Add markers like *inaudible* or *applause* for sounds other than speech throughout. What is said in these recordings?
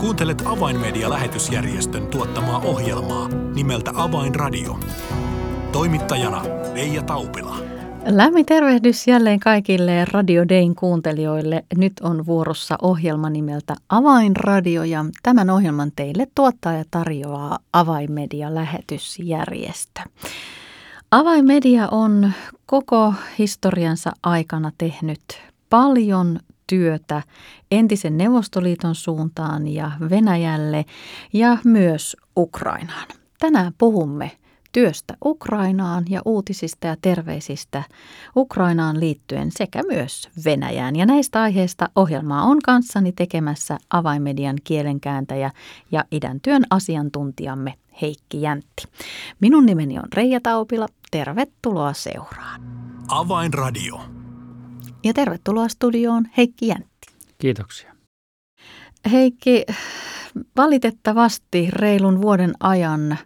Kuuntelet Avainmedia-lähetysjärjestön tuottamaa ohjelmaa nimeltä Avainradio. Toimittajana Leija Taupila. Lämmin tervehdys jälleen kaikille Radio Dayn kuuntelijoille. Nyt on vuorossa ohjelma nimeltä Avainradio ja tämän ohjelman teille tuottaa ja tarjoaa Avainmedia-lähetysjärjestö. Avainmedia on koko historiansa aikana tehnyt paljon työtä entisen Neuvostoliiton suuntaan ja Venäjälle ja myös Ukrainaan. Tänään puhumme työstä Ukrainaan ja uutisista ja terveisistä Ukrainaan liittyen sekä myös Venäjään. Ja näistä aiheista ohjelmaa on kanssani tekemässä avaimedian kielenkääntäjä ja idän työn asiantuntijamme Heikki Jäntti. Minun nimeni on Reija Taupila. Tervetuloa seuraan. Avainradio. Ja tervetuloa studioon Heikki Jäntti. Kiitoksia. Heikki, valitettavasti reilun vuoden ajan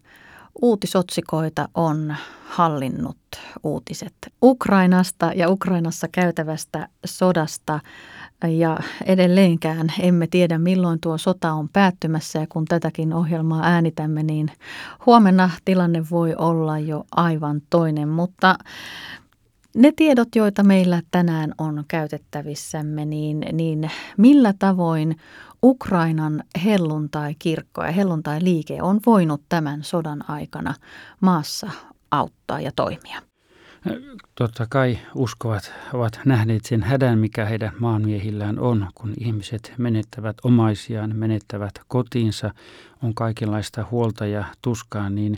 uutisotsikoita on hallinnut uutiset Ukrainasta ja Ukrainassa käytävästä sodasta. Ja edelleenkään emme tiedä, milloin tuo sota on päättymässä ja kun tätäkin ohjelmaa äänitämme, niin huomenna tilanne voi olla jo aivan toinen. Mutta ne tiedot, joita meillä tänään on käytettävissämme, niin, niin millä tavoin Ukrainan helluntai-kirkko ja helluntai-liike on voinut tämän sodan aikana maassa auttaa ja toimia? Totta kai uskovat ovat nähneet sen hädän, mikä heidän maanmiehillään on, kun ihmiset menettävät omaisiaan, menettävät kotiinsa, on kaikenlaista huolta ja tuskaa, niin,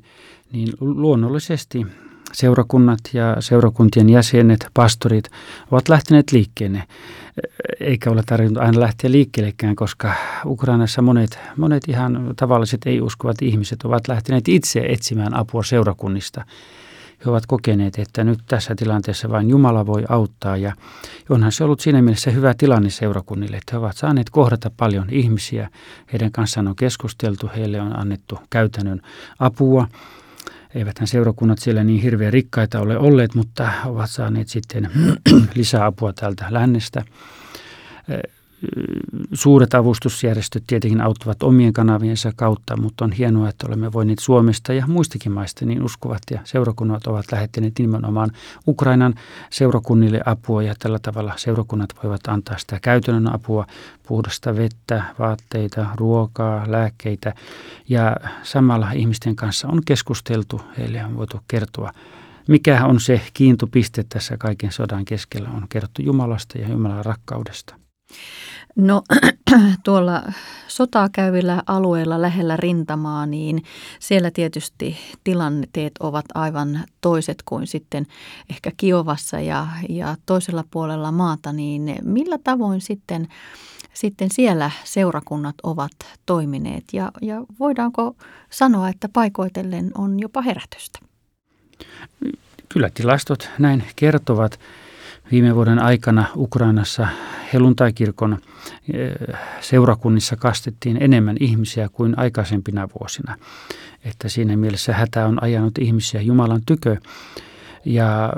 niin luonnollisesti seurakunnat ja seurakuntien jäsenet, pastorit ovat lähteneet liikkeelle. Eikä ole tarvinnut aina lähteä liikkeellekään, koska Ukrainassa monet, monet ihan tavalliset ei-uskovat ihmiset ovat lähteneet itse etsimään apua seurakunnista. He ovat kokeneet, että nyt tässä tilanteessa vain Jumala voi auttaa ja onhan se ollut siinä mielessä hyvä tilanne seurakunnille, että he ovat saaneet kohdata paljon ihmisiä. Heidän kanssaan on keskusteltu, heille on annettu käytännön apua eiväthän seurakunnat siellä niin hirveän rikkaita ole olleet, mutta ovat saaneet sitten *clears throat* lisäapua täältä lännestä. Suuret avustusjärjestöt tietenkin auttavat omien kanaviensa kautta, mutta on hienoa, että olemme voineet Suomesta ja muistakin maista niin uskovat ja seurakunnat ovat lähettäneet nimenomaan Ukrainan seurakunnille apua ja tällä tavalla seurakunnat voivat antaa sitä käytännön apua, puhdasta vettä, vaatteita, ruokaa, lääkkeitä ja samalla ihmisten kanssa on keskusteltu, heille on voitu kertoa mikä on se kiintopiste tässä kaiken sodan keskellä, on kerrottu Jumalasta ja Jumalan rakkaudesta. No *clears throat* tuolla sotaa käyvillä alueilla lähellä rintamaa, niin siellä tietysti tilanteet ovat aivan toiset kuin sitten ehkä Kiovassa ja, ja toisella puolella maata, niin millä tavoin sitten, sitten siellä seurakunnat ovat toimineet ja, ja voidaanko sanoa, että paikoitellen on jopa herätystä? Kyllä tilastot näin kertovat. Viime vuoden aikana Ukrainassa helluntaikirkon eh, seurakunnissa kastettiin enemmän ihmisiä kuin aikaisempina vuosina. Että siinä mielessä hätä on ajanut ihmisiä Jumalan tykö. Ja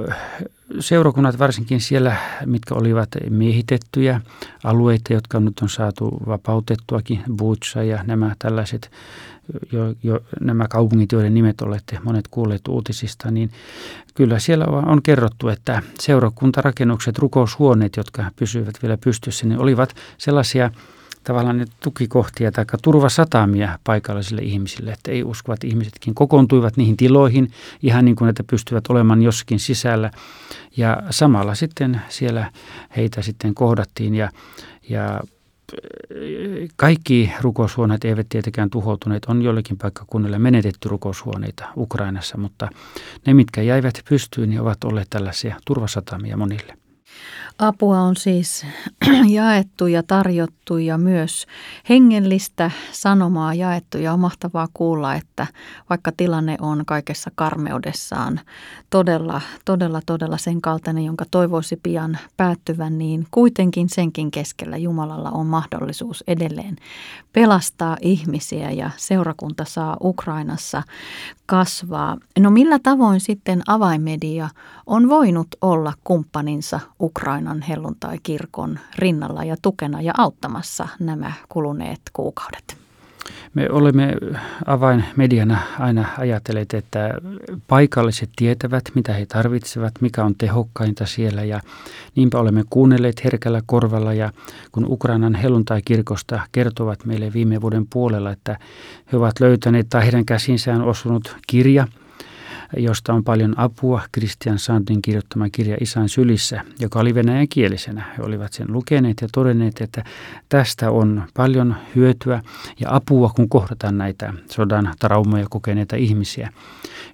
seurakunnat varsinkin siellä, mitkä olivat miehitettyjä alueita, jotka nyt on saatu vapautettuakin, Butsa ja nämä tällaiset jo, jo nämä kaupungit, joiden nimet olette monet kuulleet uutisista, niin kyllä siellä on kerrottu, että seurakuntarakennukset, rukoushuoneet, jotka pysyivät vielä pystyssä, niin olivat sellaisia tavallaan tukikohtia tai turvasatamia paikallisille ihmisille, että ei uskovat ihmisetkin kokoontuivat niihin tiloihin ihan niin kuin, että pystyvät olemaan jossakin sisällä. Ja samalla sitten siellä heitä sitten kohdattiin ja, ja kaikki rukoushuoneet eivät tietenkään tuhoutuneet. On joillekin paikkakunnille menetetty rukoushuoneita Ukrainassa, mutta ne, mitkä jäivät pystyyn, niin ovat olleet tällaisia turvasatamia monille. Apua on siis *clears throat* jaettu ja tarjottu ja myös hengellistä sanomaa jaettu ja on mahtavaa kuulla, että vaikka tilanne on kaikessa karmeudessaan todella, todella, todella sen kaltainen, jonka toivoisi pian päättyvän, niin kuitenkin senkin keskellä Jumalalla on mahdollisuus edelleen pelastaa ihmisiä ja seurakunta saa Ukrainassa kasvaa. No millä tavoin sitten avaimedia on voinut olla kumppaninsa Ukrainan helluntai-kirkon rinnalla ja tukena ja auttamassa nämä kuluneet kuukaudet? Me olemme avainmediana aina ajatelleet, että paikalliset tietävät, mitä he tarvitsevat, mikä on tehokkainta siellä ja niinpä olemme kuunnelleet herkällä korvalla ja kun Ukrainan helluntai-kirkosta kertovat meille viime vuoden puolella, että he ovat löytäneet tai heidän käsinsään osunut kirja – josta on paljon apua. Christian Sandin kirjoittama kirja Isän sylissä, joka oli venäjän kielisenä. He olivat sen lukeneet ja todenneet, että tästä on paljon hyötyä ja apua, kun kohdataan näitä sodan traumoja kokeneita ihmisiä.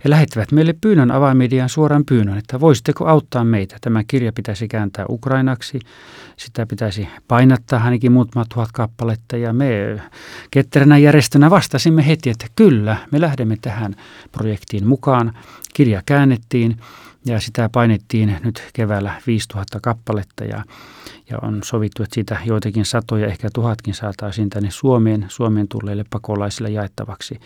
He lähettävät meille pyynnön avaimedian suoran pyynnön, että voisitteko auttaa meitä. Tämä kirja pitäisi kääntää ukrainaksi, sitä pitäisi painattaa ainakin muutama tuhat kappaletta ja me ketteränä järjestönä vastasimme heti, että kyllä, me lähdemme tähän projektiin mukaan. Kirja käännettiin ja sitä painettiin nyt keväällä 5000 kappaletta ja, ja on sovittu, että siitä joitakin satoja, ehkä tuhatkin saataisiin tänne Suomeen, Suomeen tulleille pakolaisille jaettavaksi.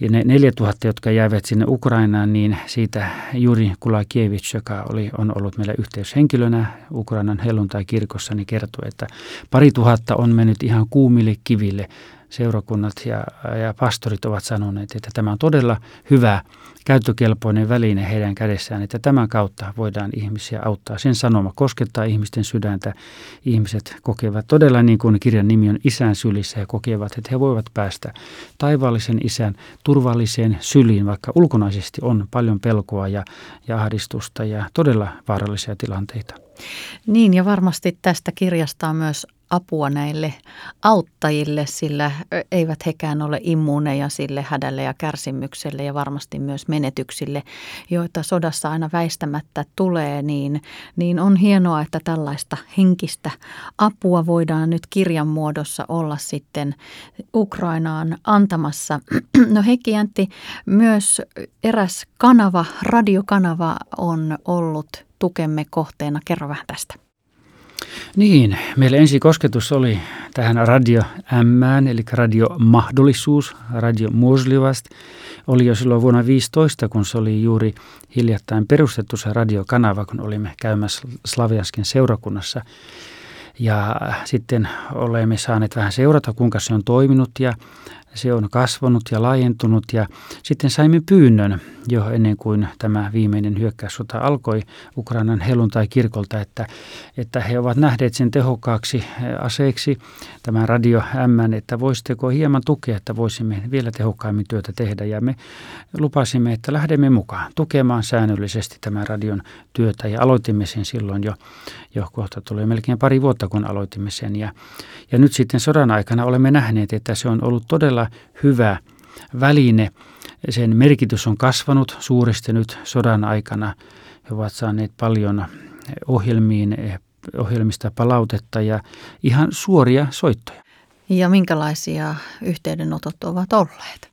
Ja ne 4000, jotka jäivät sinne Ukrainaan, niin siitä Juri Kulakiewicz, joka oli, on ollut meillä yhteyshenkilönä Ukrainan helluntai-kirkossa, niin kertoi, että pari tuhatta on mennyt ihan kuumille kiville seurakunnat ja, ja pastorit ovat sanoneet, että tämä on todella hyvä käyttökelpoinen väline heidän kädessään, että tämän kautta voidaan ihmisiä auttaa. Sen sanoma koskettaa ihmisten sydäntä. Ihmiset kokevat todella niin kuin kirjan nimi on isän sylissä ja kokevat, että he voivat päästä taivaallisen isän turvalliseen syliin, vaikka ulkonaisesti on paljon pelkoa ja, ja ahdistusta ja todella vaarallisia tilanteita. Niin ja varmasti tästä kirjasta on myös apua näille auttajille, sillä eivät hekään ole immuuneja sille hädälle ja kärsimykselle ja varmasti myös menetyksille, joita sodassa aina väistämättä tulee, niin, niin on hienoa, että tällaista henkistä apua voidaan nyt kirjan muodossa olla sitten Ukrainaan antamassa. *clears throat* No Heikki Jäntti, myös eräs kanava, radiokanava on ollut tukemme kohteena. Kerro vähän tästä. Niin, meillä ensi kosketus oli tähän Radio M, eli Radio Mahdollisuus, Radio Muoslivast. Oli jo silloin vuonna 15, kun se oli juuri hiljattain perustettu se radiokanava, kun olimme käymässä Slaviaskin seurakunnassa. Ja sitten olemme saaneet vähän seurata, kuinka se on toiminut ja se on kasvanut ja laajentunut ja sitten saimme pyynnön jo ennen kuin tämä viimeinen hyökkäyssota alkoi Ukrainan helluntai-kirkolta, että, että he ovat nähneet sen tehokkaaksi eh, aseeksi, tämän Radio M, että voisitteko hieman tukea, että voisimme vielä tehokkaimmin työtä tehdä. Ja me lupasimme, että lähdemme mukaan tukemaan säännöllisesti tämän radion työtä ja aloitimme sen silloin jo, jo kohta tuli melkein pari vuotta, kun aloitimme sen. Ja, ja nyt sitten sodan aikana olemme nähneet, että se on ollut todella hyvä väline – sen merkitys on kasvanut suuresti nyt sodan aikana. He ovat saaneet paljon ohjelmiin, ohjelmista palautetta ja ihan suoria soittoja. Ja minkälaisia yhteydenotot ovat olleet?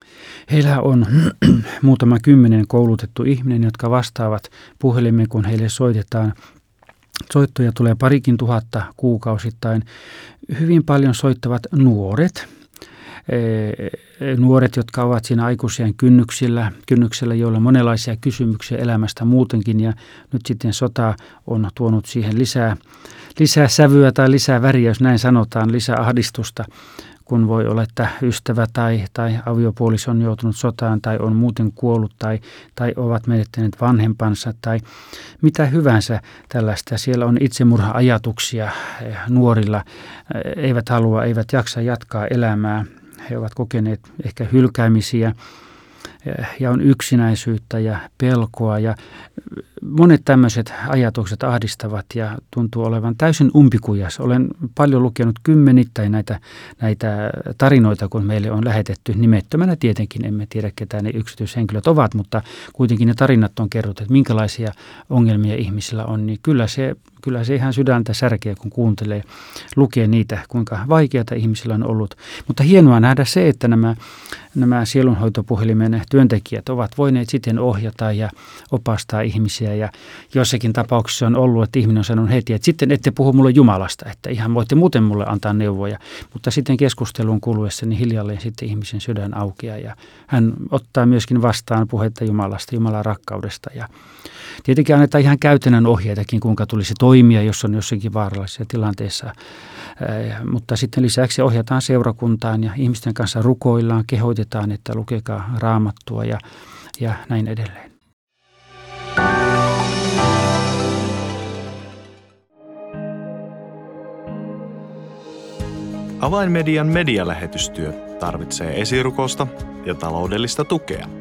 Heillä on *clears throat* muutama kymmenen koulutettu ihminen, jotka vastaavat puhelimeen, kun heille soitetaan. Soittoja tulee parikin tuhatta kuukausittain. Hyvin paljon soittavat nuoret, nuoret, jotka ovat siinä aikuisien kynnyksillä, kynnyksellä, joilla on monenlaisia kysymyksiä elämästä muutenkin ja nyt sitten sota on tuonut siihen lisää, lisää sävyä tai lisää väriä, jos näin sanotaan, lisää ahdistusta kun voi olla, että ystävä tai, tai aviopuoliso on joutunut sotaan tai on muuten kuollut tai, tai ovat menettäneet vanhempansa tai mitä hyvänsä tällaista. Siellä on itsemurha-ajatuksia nuorilla, eivät halua, eivät jaksa jatkaa elämää he ovat kokeneet ehkä hylkäämisiä ja on yksinäisyyttä ja pelkoa ja monet tämmöiset ajatukset ahdistavat ja tuntuu olevan täysin umpikujas. Olen paljon lukenut kymmenittäin näitä, näitä tarinoita, kun meille on lähetetty nimettömänä tietenkin. Emme tiedä, ketä ne yksityishenkilöt ovat, mutta kuitenkin ne tarinat on kerrottu, että minkälaisia ongelmia ihmisillä on. Niin kyllä se kyllä se ihan sydäntä särkeä, kun kuuntelee, lukee niitä, kuinka vaikeata ihmisillä on ollut. Mutta hienoa nähdä se, että nämä, nämä sielunhoitopuhelimen työntekijät ovat voineet sitten ohjata ja opastaa ihmisiä. Ja jossakin tapauksessa on ollut, että ihminen on sanonut heti, että sitten ette puhu mulle Jumalasta, että ihan voitte muuten mulle antaa neuvoja. Mutta sitten keskustelun kuluessa niin hiljalleen sitten ihmisen sydän aukeaa ja hän ottaa myöskin vastaan puhetta Jumalasta, Jumalan rakkaudesta ja Tietenkin annetaan ihan käytännön ohjeitakin, kuinka tulisi toimia, jos on jossakin vaarallisessa tilanteessa Mutta sitten lisäksi ohjataan seurakuntaan ja ihmisten kanssa rukoillaan, kehoitetaan, että lukekaa raamattua ja, ja näin edelleen. Avainmedian medialähetystyö tarvitsee esirukosta ja taloudellista tukea.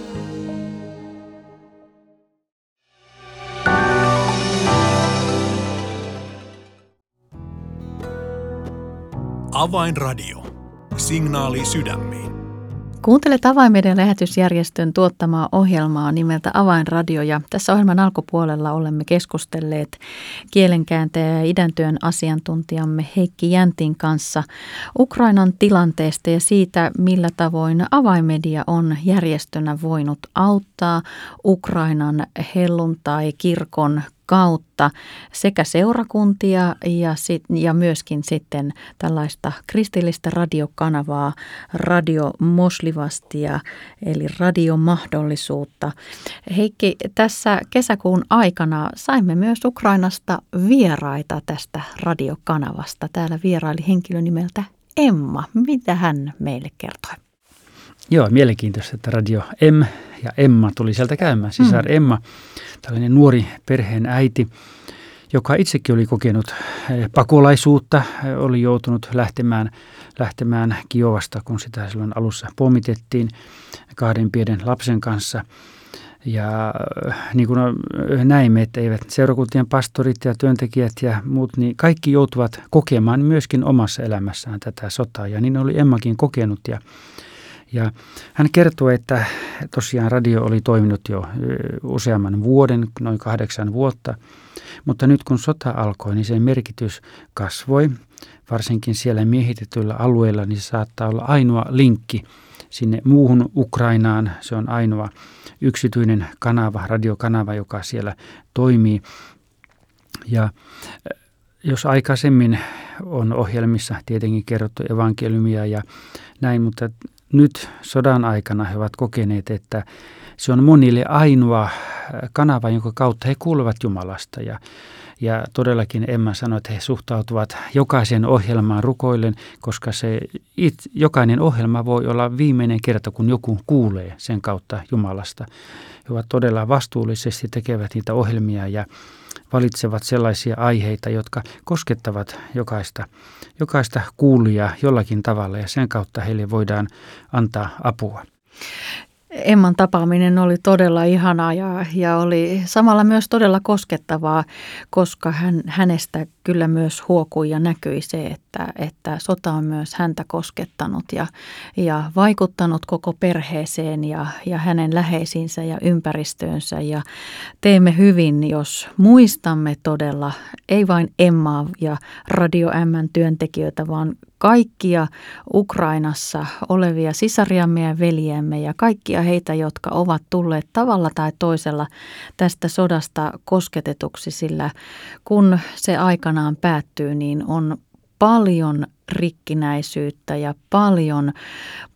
Avainradio. Signaali sydämiin. Kuuntelet Avainmedian lähetysjärjestön tuottamaa ohjelmaa nimeltä Avainradio ja tässä ohjelman alkupuolella olemme keskustelleet kielenkääntäjä ja idäntyön asiantuntijamme Heikki Jäntin kanssa Ukrainan tilanteesta ja siitä, millä tavoin Avainmedia on järjestönä voinut auttaa Ukrainan helluntai-kirkon kautta sekä seurakuntia ja, sit, ja myöskin sitten tällaista kristillistä radiokanavaa, Radio Moslivastia, eli radiomahdollisuutta. Heikki, tässä kesäkuun aikana saimme myös Ukrainasta vieraita tästä radiokanavasta. Täällä vieraili henkilö nimeltä Emma. Mitä hän meille kertoi? Joo, mielenkiintoista, että Radio M ja Emma tuli sieltä käymään. Sisar mm. Emma, tällainen nuori perheen äiti, joka itsekin oli kokenut eh, pakolaisuutta, eh, oli joutunut lähtemään, lähtemään Kiovasta, kun sitä silloin alussa pommitettiin kahden pienen lapsen kanssa. Ja eh, niin kuin näimme, että eivät seurakuntien pastorit ja työntekijät ja muut, niin kaikki joutuvat kokemaan myöskin omassa elämässään tätä sotaa. Ja niin oli Emmakin kokenut. Ja ja hän kertoi, että tosiaan radio oli toiminut jo useamman vuoden, noin kahdeksan vuotta, mutta nyt kun sota alkoi, niin sen merkitys kasvoi. Varsinkin siellä miehitetyillä alueilla, niin se saattaa olla ainoa linkki sinne muuhun Ukrainaan. Se on ainoa yksityinen kanava, radiokanava, joka siellä toimii. Ja jos aikaisemmin on ohjelmissa tietenkin kerrottu evankeliumia ja näin, mutta nyt sodan aikana he ovat kokeneet, että se on monille ainoa kanava, jonka kautta he kuulevat Jumalasta. Ja, ja todellakin Emma sanoi, että he suhtautuvat jokaisen ohjelmaan rukoillen, koska se it, jokainen ohjelma voi olla viimeinen kerta, kun joku kuulee sen kautta Jumalasta. He ovat todella vastuullisesti tekevät niitä ohjelmia ja valitsevat sellaisia aiheita, jotka koskettavat jokaista, jokaista kuulijaa jollakin tavalla ja sen kautta heille voidaan antaa apua. Emman tapaaminen oli todella ihanaa ja, ja oli samalla myös todella koskettavaa, koska hän, hänestä kyllä myös huokui ja näkyi se, että, että sota on myös häntä koskettanut ja, ja vaikuttanut koko perheeseen ja, ja hänen läheisiinsä ja ympäristöönsä. Ja teemme hyvin, jos muistamme todella, ei vain Emmaa ja Radio M työntekijöitä, vaan kaikkia Ukrainassa olevia sisariamme ja veljiämme ja kaikkia heitä, jotka ovat tulleet tavalla tai toisella tästä sodasta kosketetuksi, sillä kun se aikanaan päättyy, niin on paljon rikkinäisyyttä ja paljon,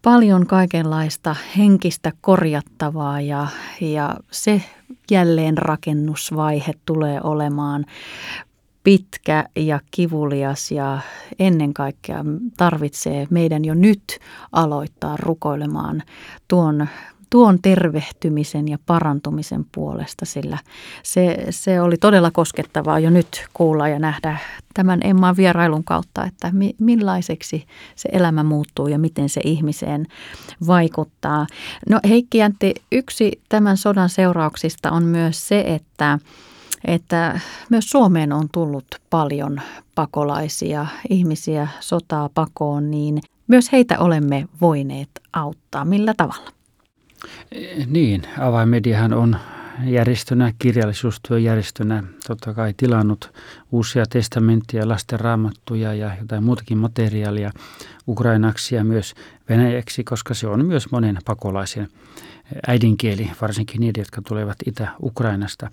paljon kaikenlaista henkistä korjattavaa ja, ja se jälleenrakennusvaihe tulee olemaan pitkä ja kivulias ja ennen kaikkea tarvitsee meidän jo nyt aloittaa rukoilemaan tuon, tuon tervehtymisen ja parantumisen puolesta, sillä se, se oli todella koskettavaa jo nyt kuulla ja nähdä tämän Emman vierailun kautta, että mi, millaiseksi se elämä muuttuu ja miten se ihmiseen vaikuttaa. No Heikki Jäntti, yksi tämän sodan seurauksista on myös se, että että myös Suomeen on tullut paljon pakolaisia ihmisiä sotaa pakoon, niin myös heitä olemme voineet auttaa. Millä tavalla? Niin, avainmediahan on järjestönä, kirjallisuustyöjärjestönä totta kai tilannut uusia testamentteja, lasten raamattuja ja jotain muutakin materiaalia ukrainaksi ja myös venäjäksi, koska se on myös monen pakolaisen äidinkieli, varsinkin niiden, jotka tulevat Itä-Ukrainasta.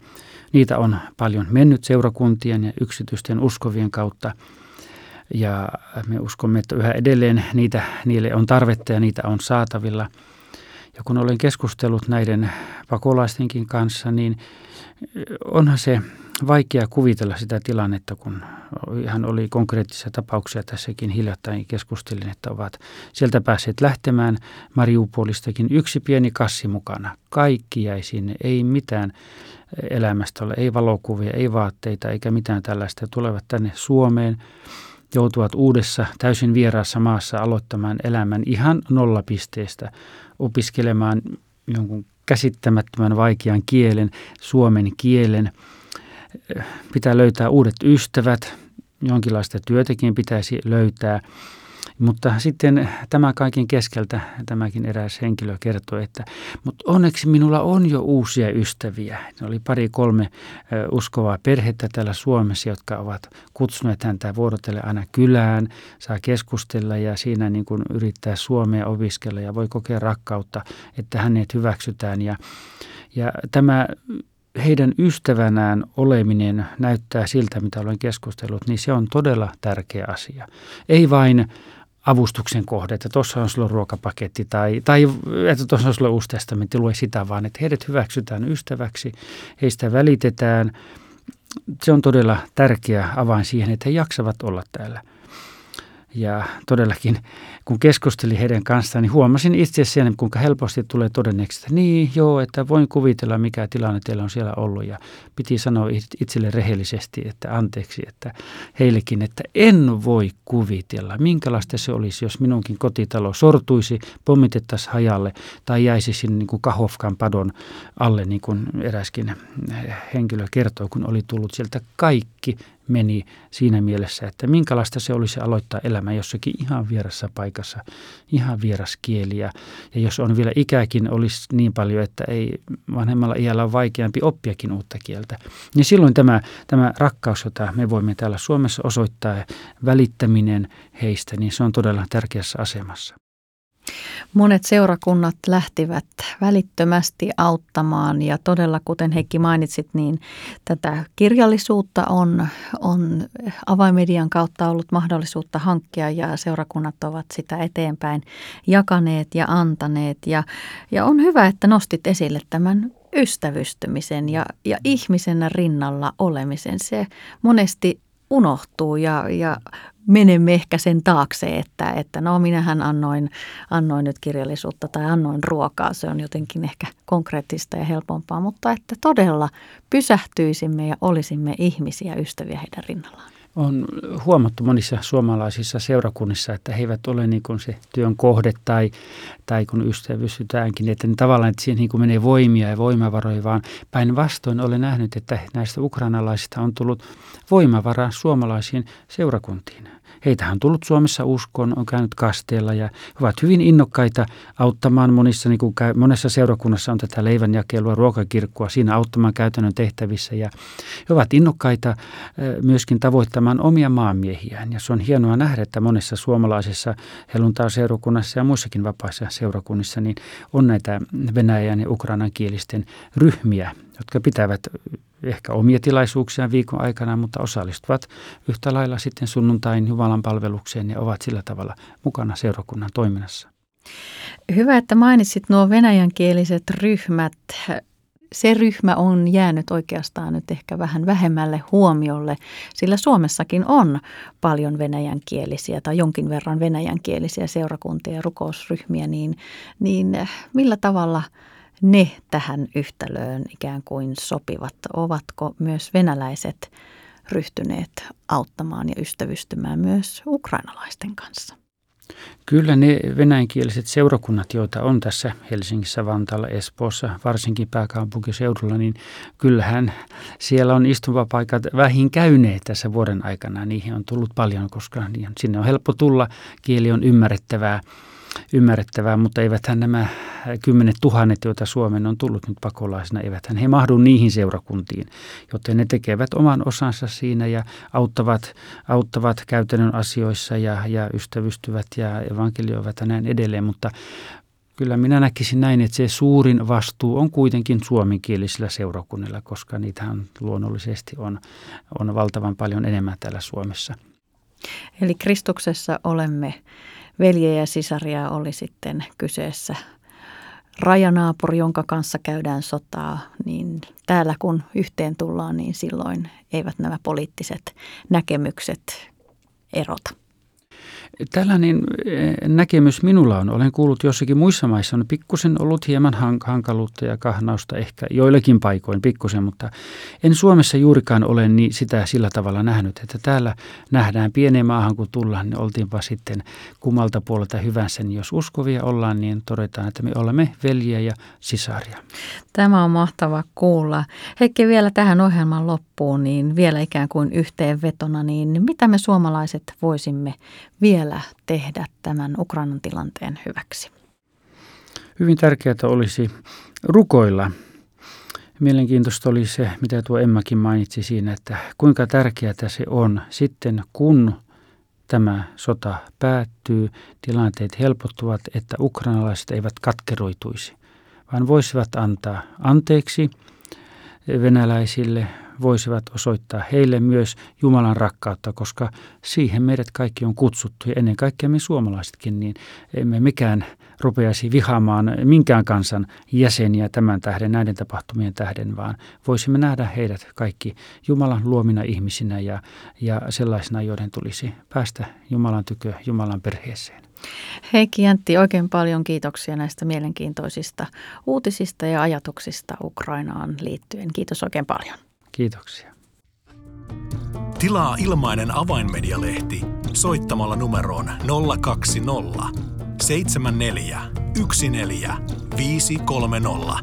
Niitä on paljon mennyt seurakuntien ja yksityisten uskovien kautta. Ja me uskomme, että yhä edelleen niitä, niille on tarvetta ja niitä on saatavilla – ja kun olen keskustellut näiden pakolaistenkin kanssa, niin onhan se vaikea kuvitella sitä tilannetta, kun ihan oli konkreettisia tapauksia tässäkin hiljattain keskustelin, että ovat sieltä päässeet lähtemään Mariupolistakin yksi pieni kassi mukana. Kaikki jäi sinne, ei mitään elämästä ole, ei valokuvia, ei vaatteita eikä mitään tällaista. Tulevat tänne Suomeen, joutuvat uudessa täysin vieraassa maassa aloittamaan elämän ihan nollapisteestä opiskelemaan jonkun käsittämättömän vaikean kielen, suomen kielen. Pitää löytää uudet ystävät, jonkinlaista työtäkin pitäisi löytää – mutta sitten tämä kaiken keskeltä tämäkin eräs henkilö kertoi, että mutta onneksi minulla on jo uusia ystäviä. Ne oli pari kolme uskovaa perhettä täällä Suomessa, jotka ovat kutsuneet häntä vuorotelle aina kylään, saa keskustella ja siinä niin kuin yrittää suomea opiskella ja voi kokea rakkautta, että hänet hyväksytään. Ja, ja tämä heidän ystävänään oleminen näyttää siltä, mitä olen keskustellut, niin se on todella tärkeä asia. Ei vain avustuksen kohde, että tuossa on sulla ruokapaketti tai, tai että tuossa on sulla uusi testamentti, lue sitä vaan, että heidät hyväksytään ystäväksi, heistä välitetään. Se on todella tärkeä avain siihen, että he jaksavat olla täällä. Ja todellakin, kun keskustelin heidän kanssaan, niin huomasin itse sen, kuinka helposti tulee todenneeksi, että niin, joo, että voin kuvitella, mikä tilanne teillä on siellä ollut. Ja piti sanoa itselle rehellisesti, että anteeksi, että heillekin, että en voi kuvitella, minkälaista se olisi, jos minunkin kotitalo sortuisi, pommitettaisiin hajalle tai jäisi sinne niin kuin Kahovkan padon alle, niin kuin eräskin henkilö kertoo, kun oli tullut sieltä kaikki meni siinä mielessä, että minkälaista se olisi aloittaa elämä jossakin ihan vierassa paikassa, ihan vieras kieli. Ja, ja jos on vielä ikäkin olisi niin paljon, että ei vanhemmalla iällä ole vaikeampi oppiakin uutta kieltä, niin silloin tämä, tämä rakkaus, jota me voimme täällä Suomessa osoittaa, välittäminen heistä, niin se on todella tärkeässä asemassa. Monet seurakunnat lähtivät välittömästi auttamaan ja todella, kuten Heikki mainitsit, niin tätä kirjallisuutta on, on avaimedian kautta ollut mahdollisuutta hankkia ja seurakunnat ovat sitä eteenpäin jakaneet ja antaneet. Ja, ja on hyvä, että nostit esille tämän ystävystymisen ja, ja ihmisen rinnalla olemisen. Se monesti unohtuu ja, ja menemme ehkä sen taakse, että, että no minähän annoin, annoin nyt kirjallisuutta tai annoin ruokaa. Se on jotenkin ehkä konkreettista ja helpompaa, mutta että todella pysähtyisimme ja olisimme ihmisiä, ystäviä heidän rinnallaan on huomattu monissa suomalaisissa seurakunnissa, että he eivät ole niin kuin se työn kohde tai, tai kun ystävystytäänkin, että ne tavallaan että siihen niin kuin menee voimia ja voimavaroja, vaan päinvastoin olen nähnyt, että näistä ukrainalaisista on tullut voimavaraa suomalaisiin seurakuntiin. Heitä on tullut Suomessa uskoon, on käynyt kasteella ja ovat hyvin innokkaita auttamaan monissa, niin kuin monessa seurakunnassa on tätä leivänjakelua, ruokakirkkua, siinä auttamaan käytännön tehtävissä. Ja he ovat innokkaita myöskin tavoittamaan omia maamiehiään. Ja se on hienoa nähdä, että monessa suomalaisessa helluntaa-seurakunnassa ja muissakin vapaissa seurakunnissa niin on näitä venäjän ja ukrainan kielisten ryhmiä, jotka pitävät ehkä omia tilaisuuksia viikon aikana, mutta osallistuvat yhtä lailla sitten sunnuntain Jumalan palvelukseen ja ovat sillä tavalla mukana seurakunnan toiminnassa. Hyvä, että mainitsit nuo venäjänkieliset ryhmät. Se ryhmä on jäänyt oikeastaan nyt ehkä vähän vähemmälle huomiolle, sillä Suomessakin on paljon venäjänkielisiä tai jonkin verran venäjänkielisiä seurakuntia ja rukousryhmiä, niin, niin millä tavalla – ne tähän yhtälöön ikään kuin sopivat? Ovatko myös venäläiset ryhtyneet auttamaan ja ystävystymään myös ukrainalaisten kanssa? Kyllä ne venäjänkieliset seurakunnat, joita on tässä Helsingissä, Vantaalla, Espoossa, varsinkin pääkaupunkiseudulla, niin kyllähän siellä on istumapaikat vähin käyneet tässä vuoden aikana. Niihin on tullut paljon, koska sinne on helppo tulla, kieli on ymmärrettävää, ymmärrettävää mutta eiväthän nämä kymmenet tuhannet, joita Suomen on tullut nyt pakolaisina, eivät he mahdu niihin seurakuntiin, joten ne tekevät oman osansa siinä ja auttavat, auttavat käytännön asioissa ja, ja ystävystyvät ja evankelioivat ja näin edelleen, mutta kyllä minä näkisin näin, että se suurin vastuu on kuitenkin suomenkielisillä seurakunnilla, koska niitähän luonnollisesti on, on valtavan paljon enemmän täällä Suomessa. Eli Kristuksessa olemme veljeä ja sisaria oli sitten kyseessä rajanaapuri, jonka kanssa käydään sotaa, niin täällä kun yhteen tullaan, niin silloin eivät nämä poliittiset näkemykset erota. Tällainen eh, näkemys minulla on. Olen kuullut jossakin muissa maissa on pikkusen ollut hieman hankaluutta ja kahnausta ehkä joillakin paikoin pikkusen, mutta en Suomessa juurikaan ole niin sitä sillä tavalla nähnyt, että täällä nähdään pieneen maahan kun tullaan, niin oltiinpa sitten kummalta puolelta hyvänsä, niin jos uskovia ollaan, niin todetaan, että me olemme veljiä ja sisaria. Tämä on mahtava kuulla. Heikki vielä tähän ohjelman loppuun, niin vielä ikään kuin yhteenvetona, niin mitä me suomalaiset voisimme vielä tehdä tämän Ukrainan tilanteen hyväksi? Hyvin tärkeää olisi rukoilla. Mielenkiintoista oli se, mitä tuo Emmakin mainitsi siinä, että kuinka tärkeää se on sitten, kun tämä sota päättyy, tilanteet helpottuvat, että ukrainalaiset eivät katkeroituisi, vaan voisivat antaa anteeksi venäläisille, voisivat osoittaa heille myös Jumalan rakkautta, koska siihen meidät kaikki on kutsuttu ja ennen kaikkea me suomalaisetkin, niin emme mikään rupeaisi vihaamaan minkään kansan jäseniä tämän tähden, näiden tapahtumien tähden, vaan voisimme nähdä heidät kaikki Jumalan luomina ihmisinä ja, ja sellaisina, joiden tulisi päästä Jumalan tykö, Jumalan perheeseen. Heikki Jäntti, oikein paljon kiitoksia näistä mielenkiintoisista uutisista ja ajatuksista Ukrainaan liittyen. Kiitos oikein paljon. Kiitoksia. Tilaa ilmainen avainmedialehti soittamalla numeroon 020 74 14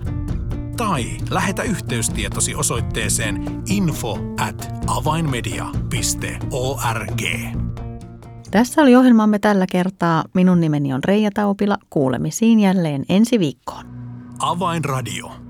tai lähetä yhteystietosi osoitteeseen info at avainmedia.org. Tässä oli ohjelmamme tällä kertaa. Minun nimeni on Reija Taupila. Kuulemisiin jälleen ensi viikkoon. Avainradio.